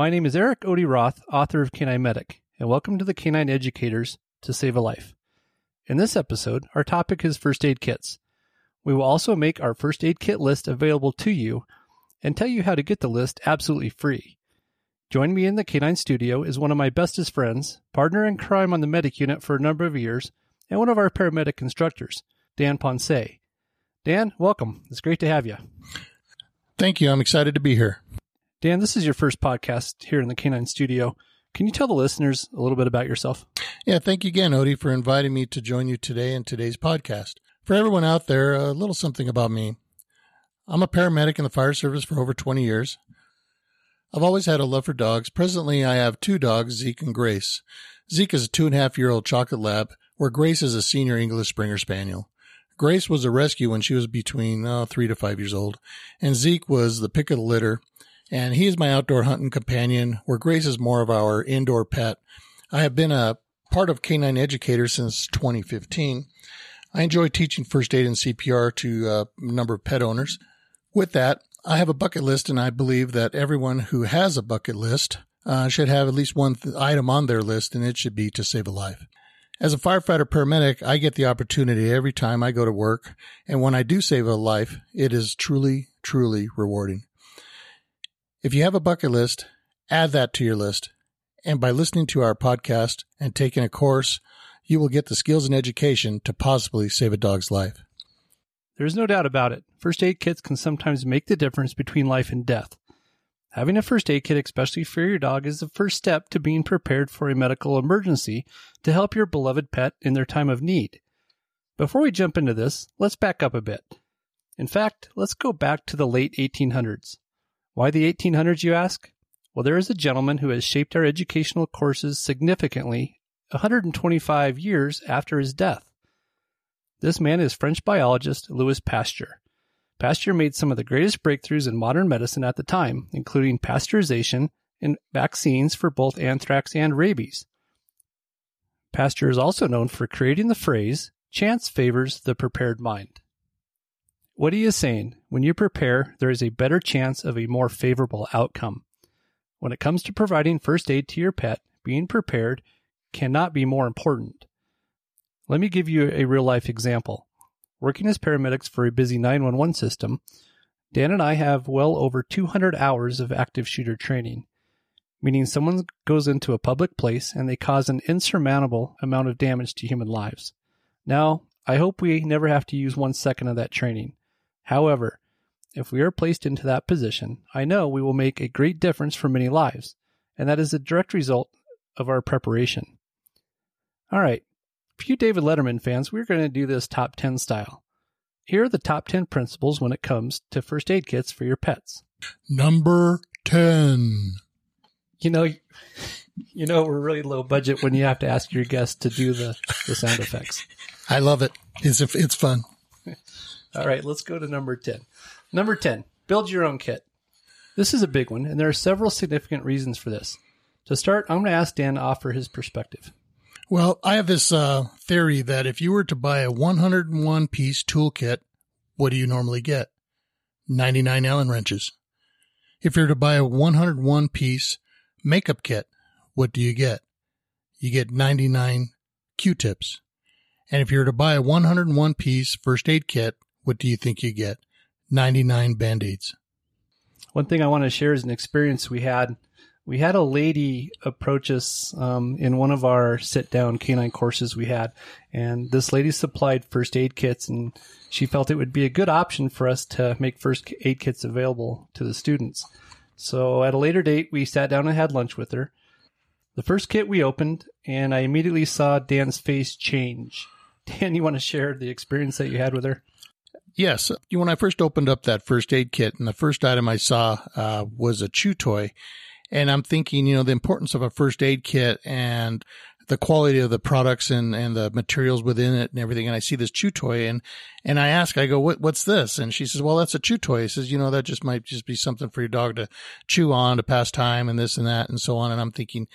My name is Eric Odie Roth, author of Canine Medic, and welcome to the K9 Educators to Save a Life. In this episode, our topic is first aid kits. We will also make our first aid kit list available to you and tell you how to get the list absolutely free. Join me in the Canine studio is one of my bestest friends, partner in crime on the medic unit for a number of years, and one of our paramedic instructors, Dan Ponce. Dan, welcome. It's great to have you. Thank you. I'm excited to be here. Dan, this is your first podcast here in the Canine Studio. Can you tell the listeners a little bit about yourself? Yeah, thank you again, Odie, for inviting me to join you today in today's podcast. For everyone out there, a little something about me. I'm a paramedic in the fire service for over 20 years. I've always had a love for dogs. Presently, I have two dogs, Zeke and Grace. Zeke is a two and a half year old chocolate lab, where Grace is a senior English Springer Spaniel. Grace was a rescue when she was between oh, three to five years old, and Zeke was the pick of the litter, and he is my outdoor hunting companion, where Grace is more of our indoor pet. I have been a part of K9 Educator since 2015. I enjoy teaching first aid and CPR to uh, a number of pet owners. With that, I have a bucket list, and I believe that everyone who has a bucket list uh, should have at least one th- item on their list, and it should be to save a life. As a firefighter paramedic, I get the opportunity every time I go to work, and when I do save a life, it is truly, truly rewarding. If you have a bucket list, add that to your list. And by listening to our podcast and taking a course, you will get the skills and education to possibly save a dog's life. There's no doubt about it. First aid kits can sometimes make the difference between life and death. Having a first aid kit, especially for your dog, is the first step to being prepared for a medical emergency to help your beloved pet in their time of need. Before we jump into this, let's back up a bit. In fact, let's go back to the late 1800s. Why the 1800s, you ask? Well, there is a gentleman who has shaped our educational courses significantly 125 years after his death. This man is French biologist Louis Pasteur. Pasteur made some of the greatest breakthroughs in modern medicine at the time, including pasteurization and vaccines for both anthrax and rabies. Pasteur is also known for creating the phrase, chance favors the prepared mind. What are you saying? When you prepare, there is a better chance of a more favorable outcome. When it comes to providing first aid to your pet, being prepared cannot be more important. Let me give you a real life example. Working as paramedics for a busy 911 system, Dan and I have well over 200 hours of active shooter training, meaning someone goes into a public place and they cause an insurmountable amount of damage to human lives. Now, I hope we never have to use one second of that training. However, if we are placed into that position, I know we will make a great difference for many lives, and that is a direct result of our preparation. All right, for you David Letterman fans, we're going to do this top 10 style. Here are the top 10 principles when it comes to first aid kits for your pets. Number 10. You know, you know we're really low budget when you have to ask your guests to do the, the sound effects. I love it. It's, it's fun. All right, let's go to number 10. Number 10, build your own kit. This is a big one, and there are several significant reasons for this. To start, I'm going to ask Dan to offer his perspective. Well, I have this uh, theory that if you were to buy a 101 piece toolkit, what do you normally get? 99 Allen wrenches. If you're to buy a 101 piece makeup kit, what do you get? You get 99 Q-tips. And if you're to buy a 101 piece first aid kit, what do you think you get? 99 band-aids. One thing I want to share is an experience we had we had a lady approach us um, in one of our sit down canine courses we had, and this lady supplied first aid kits, and she felt it would be a good option for us to make first aid kits available to the students. So at a later date, we sat down and had lunch with her. The first kit we opened, and I immediately saw Dan's face change. Dan, you want to share the experience that you had with her? Yes. When I first opened up that first aid kit, and the first item I saw uh, was a chew toy and I'm thinking, you know, the importance of a first aid kit and the quality of the products and, and the materials within it and everything. And I see this chew toy and, and I ask, I go, what, what's this? And she says, well, that's a chew toy. He says, you know, that just might just be something for your dog to chew on to pass time and this and that and so on. And I'm thinking,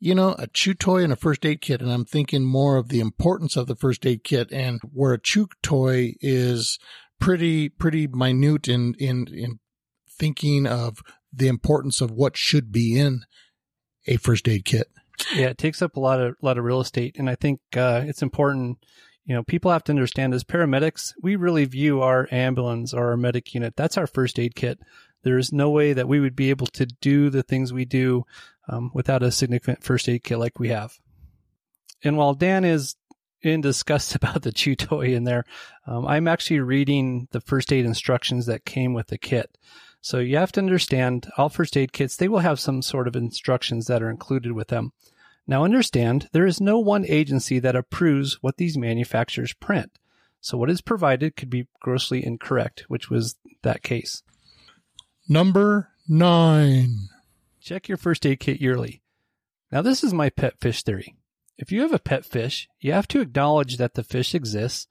you know, a chew toy and a first aid kit. And I'm thinking more of the importance of the first aid kit and where a chew toy is pretty, pretty minute in, in, in thinking of the importance of what should be in a first aid kit. Yeah, it takes up a lot of lot of real estate, and I think uh, it's important. You know, people have to understand as paramedics, we really view our ambulance or our medic unit. That's our first aid kit. There is no way that we would be able to do the things we do um, without a significant first aid kit like we have. And while Dan is in disgust about the chew toy in there, um, I'm actually reading the first aid instructions that came with the kit. So you have to understand all first aid kits, they will have some sort of instructions that are included with them. Now understand, there is no one agency that approves what these manufacturers print. So what is provided could be grossly incorrect, which was that case. Number nine. Check your first aid kit yearly. Now this is my pet fish theory. If you have a pet fish, you have to acknowledge that the fish exists,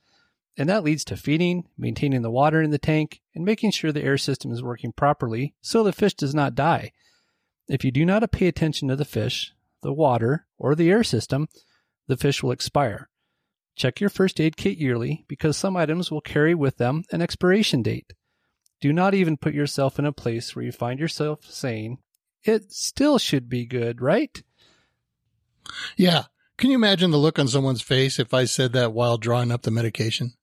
and that leads to feeding, maintaining the water in the tank, and making sure the air system is working properly so the fish does not die. If you do not pay attention to the fish, the water, or the air system, the fish will expire. Check your first aid kit yearly because some items will carry with them an expiration date. Do not even put yourself in a place where you find yourself saying, it still should be good, right? Yeah. Can you imagine the look on someone's face if I said that while drawing up the medication?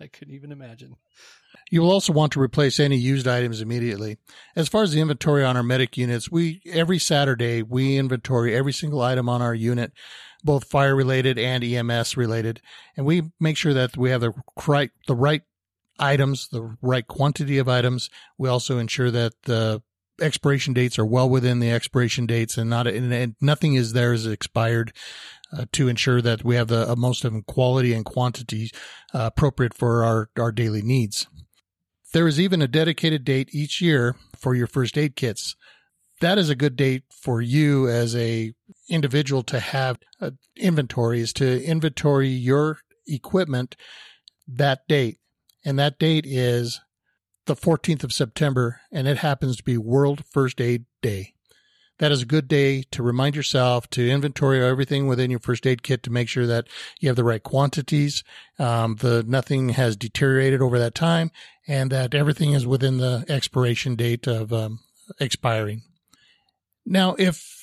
I couldn't even imagine. You will also want to replace any used items immediately. As far as the inventory on our medic units, we every Saturday we inventory every single item on our unit, both fire related and EMS related, and we make sure that we have the right the right items, the right quantity of items. We also ensure that the expiration dates are well within the expiration dates and not and nothing is there is expired uh, to ensure that we have the uh, most of them quality and quantity uh, appropriate for our our daily needs. There is even a dedicated date each year for your first aid kits. That is a good date for you as a individual to have uh, inventory is to inventory your equipment that date. And that date is the 14th of September, and it happens to be World First Aid Day. That is a good day to remind yourself to inventory everything within your first aid kit to make sure that you have the right quantities, um, the nothing has deteriorated over that time, and that everything is within the expiration date of um, expiring. Now, if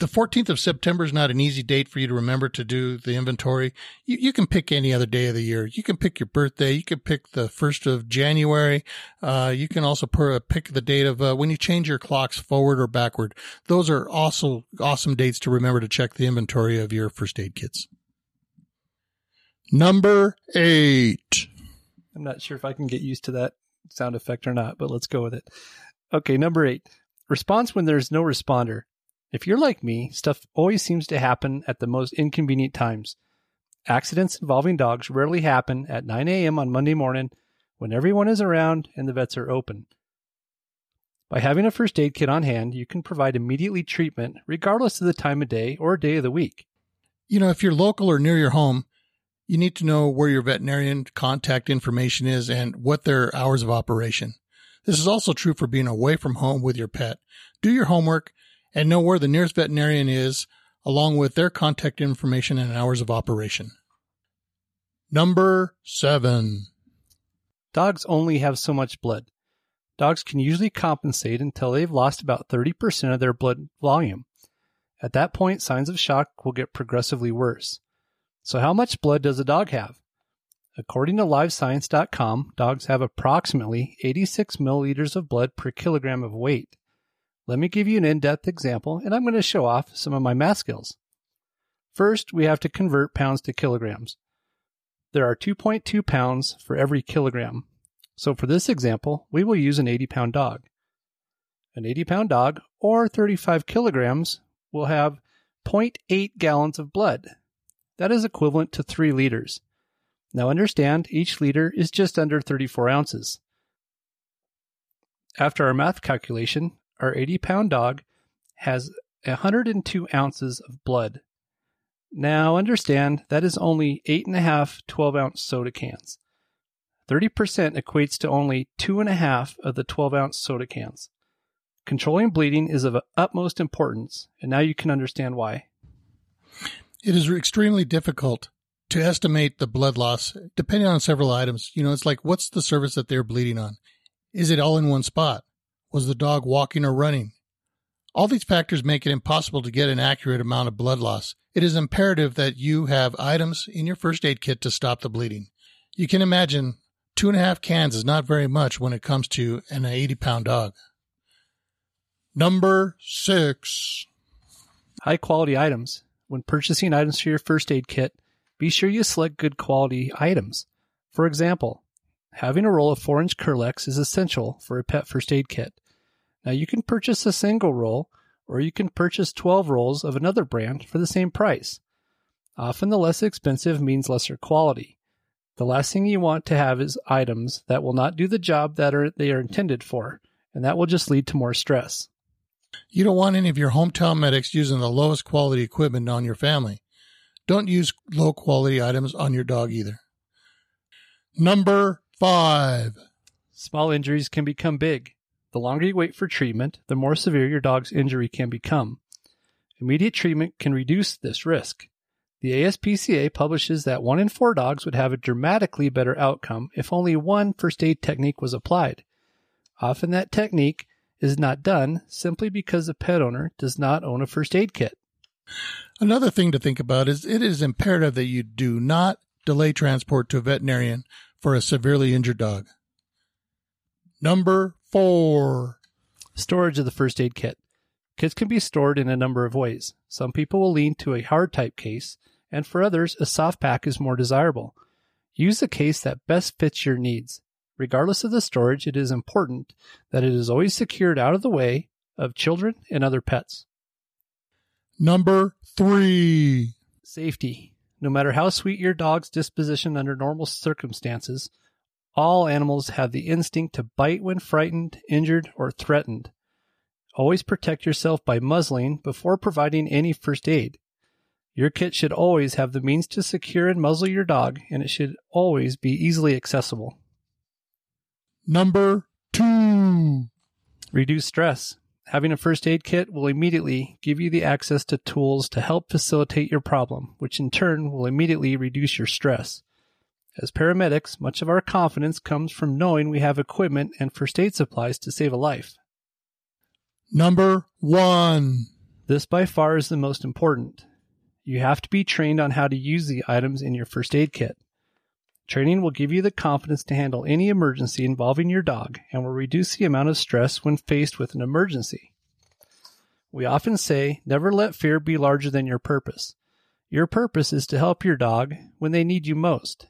the 14th of September is not an easy date for you to remember to do the inventory. You, you, can pick any other day of the year. You can pick your birthday. You can pick the 1st of January. Uh, you can also per, pick the date of uh, when you change your clocks forward or backward. Those are also awesome dates to remember to check the inventory of your first aid kits. Number eight. I'm not sure if I can get used to that sound effect or not, but let's go with it. Okay, number eight. Response when there's no responder. If you're like me, stuff always seems to happen at the most inconvenient times. Accidents involving dogs rarely happen at 9 a.m. on Monday morning when everyone is around and the vets are open. By having a first aid kit on hand, you can provide immediately treatment regardless of the time of day or day of the week. You know, if you're local or near your home, you need to know where your veterinarian contact information is and what their hours of operation. This is also true for being away from home with your pet. Do your homework and know where the nearest veterinarian is, along with their contact information and hours of operation. Number seven. Dogs only have so much blood. Dogs can usually compensate until they've lost about 30% of their blood volume. At that point, signs of shock will get progressively worse. So, how much blood does a dog have? According to livescience.com, dogs have approximately 86 milliliters of blood per kilogram of weight. Let me give you an in-depth example, and I'm going to show off some of my math skills. First, we have to convert pounds to kilograms. There are 2.2 pounds for every kilogram. So for this example, we will use an 80 pound dog. An 80 pound dog, or 35 kilograms, will have 0.8 gallons of blood. That is equivalent to 3 liters. Now understand, each liter is just under 34 ounces. After our math calculation, our 80 pound dog has 102 ounces of blood. Now understand that is only 8.5 12 ounce soda cans. 30% equates to only 2.5 of the 12 ounce soda cans. Controlling bleeding is of utmost importance, and now you can understand why. It is extremely difficult to estimate the blood loss depending on several items. You know, it's like what's the surface that they're bleeding on? Is it all in one spot? Was the dog walking or running? All these factors make it impossible to get an accurate amount of blood loss. It is imperative that you have items in your first aid kit to stop the bleeding. You can imagine two and a half cans is not very much when it comes to an 80 pound dog. Number six. High quality items. When purchasing items for your first aid kit, be sure you select good quality items. For example, having a roll of 4 inch Kerlix is essential for a pet first aid kit. Now you can purchase a single roll or you can purchase 12 rolls of another brand for the same price. Often the less expensive means lesser quality. The last thing you want to have is items that will not do the job that are, they are intended for, and that will just lead to more stress. You don't want any of your hometown medics using the lowest quality equipment on your family. Don't use low quality items on your dog either. Number five. Small injuries can become big. The longer you wait for treatment, the more severe your dog's injury can become. Immediate treatment can reduce this risk. The ASPCA publishes that one in four dogs would have a dramatically better outcome if only one first aid technique was applied. Often that technique is not done simply because the pet owner does not own a first aid kit. Another thing to think about is it is imperative that you do not delay transport to a veterinarian for a severely injured dog. Number four. Storage of the first aid kit. Kits can be stored in a number of ways. Some people will lean to a hard type case, and for others, a soft pack is more desirable. Use the case that best fits your needs. Regardless of the storage, it is important that it is always secured out of the way of children and other pets. Number three. Safety. No matter how sweet your dog's disposition under normal circumstances, all animals have the instinct to bite when frightened, injured, or threatened. Always protect yourself by muzzling before providing any first aid. Your kit should always have the means to secure and muzzle your dog, and it should always be easily accessible. Number two. Reduce stress. Having a first aid kit will immediately give you the access to tools to help facilitate your problem, which in turn will immediately reduce your stress. As paramedics, much of our confidence comes from knowing we have equipment and first aid supplies to save a life. Number one. This by far is the most important. You have to be trained on how to use the items in your first aid kit. Training will give you the confidence to handle any emergency involving your dog and will reduce the amount of stress when faced with an emergency. We often say, never let fear be larger than your purpose. Your purpose is to help your dog when they need you most.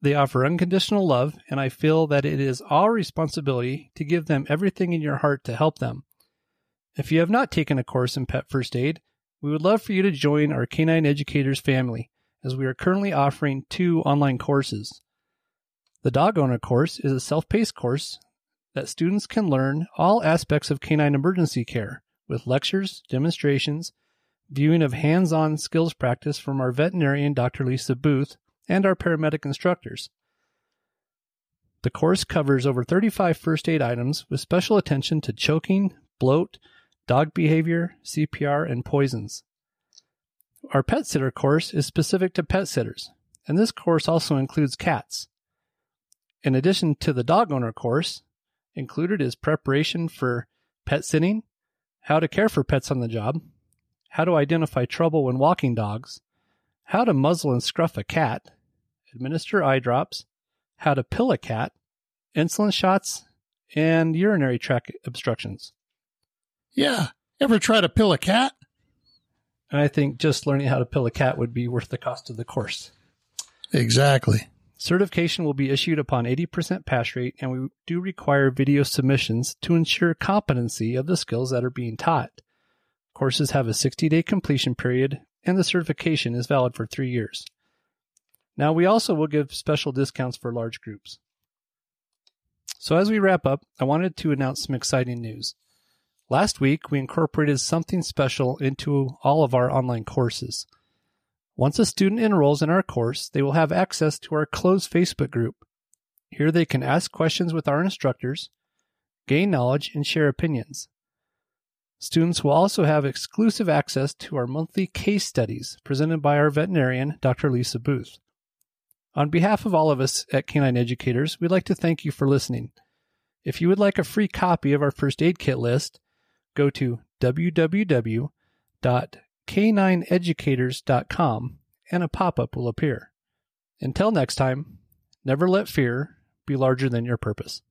They offer unconditional love, and I feel that it is our responsibility to give them everything in your heart to help them. If you have not taken a course in pet first aid, we would love for you to join our K9 Educators family, as we are currently offering two online courses. The Dog Owner course is a self paced course that students can learn all aspects of canine emergency care with lectures, demonstrations, viewing of hands on skills practice from our veterinarian, Dr. Lisa Booth, and our paramedic instructors. The course covers over 35 first aid items with special attention to choking, bloat, dog behavior, CPR, and poisons. Our pet sitter course is specific to pet sitters, and this course also includes cats. In addition to the dog owner course, included is preparation for pet sitting, how to care for pets on the job, how to identify trouble when walking dogs, how to muzzle and scruff a cat, administer eye drops, how to pill a cat, insulin shots, and urinary tract obstructions. Yeah. Ever try to pill a cat? And I think just learning how to pill a cat would be worth the cost of the course. Exactly. Certification will be issued upon 80% pass rate, and we do require video submissions to ensure competency of the skills that are being taught. Courses have a 60 day completion period, and the certification is valid for three years. Now, we also will give special discounts for large groups. So, as we wrap up, I wanted to announce some exciting news. Last week, we incorporated something special into all of our online courses. Once a student enrolls in our course, they will have access to our closed Facebook group. Here they can ask questions with our instructors, gain knowledge, and share opinions. Students will also have exclusive access to our monthly case studies presented by our veterinarian, Dr. Lisa Booth. On behalf of all of us at K9 Educators, we'd like to thank you for listening. If you would like a free copy of our first aid kit list, go to www.k9educators.com and a pop up will appear. Until next time, never let fear be larger than your purpose.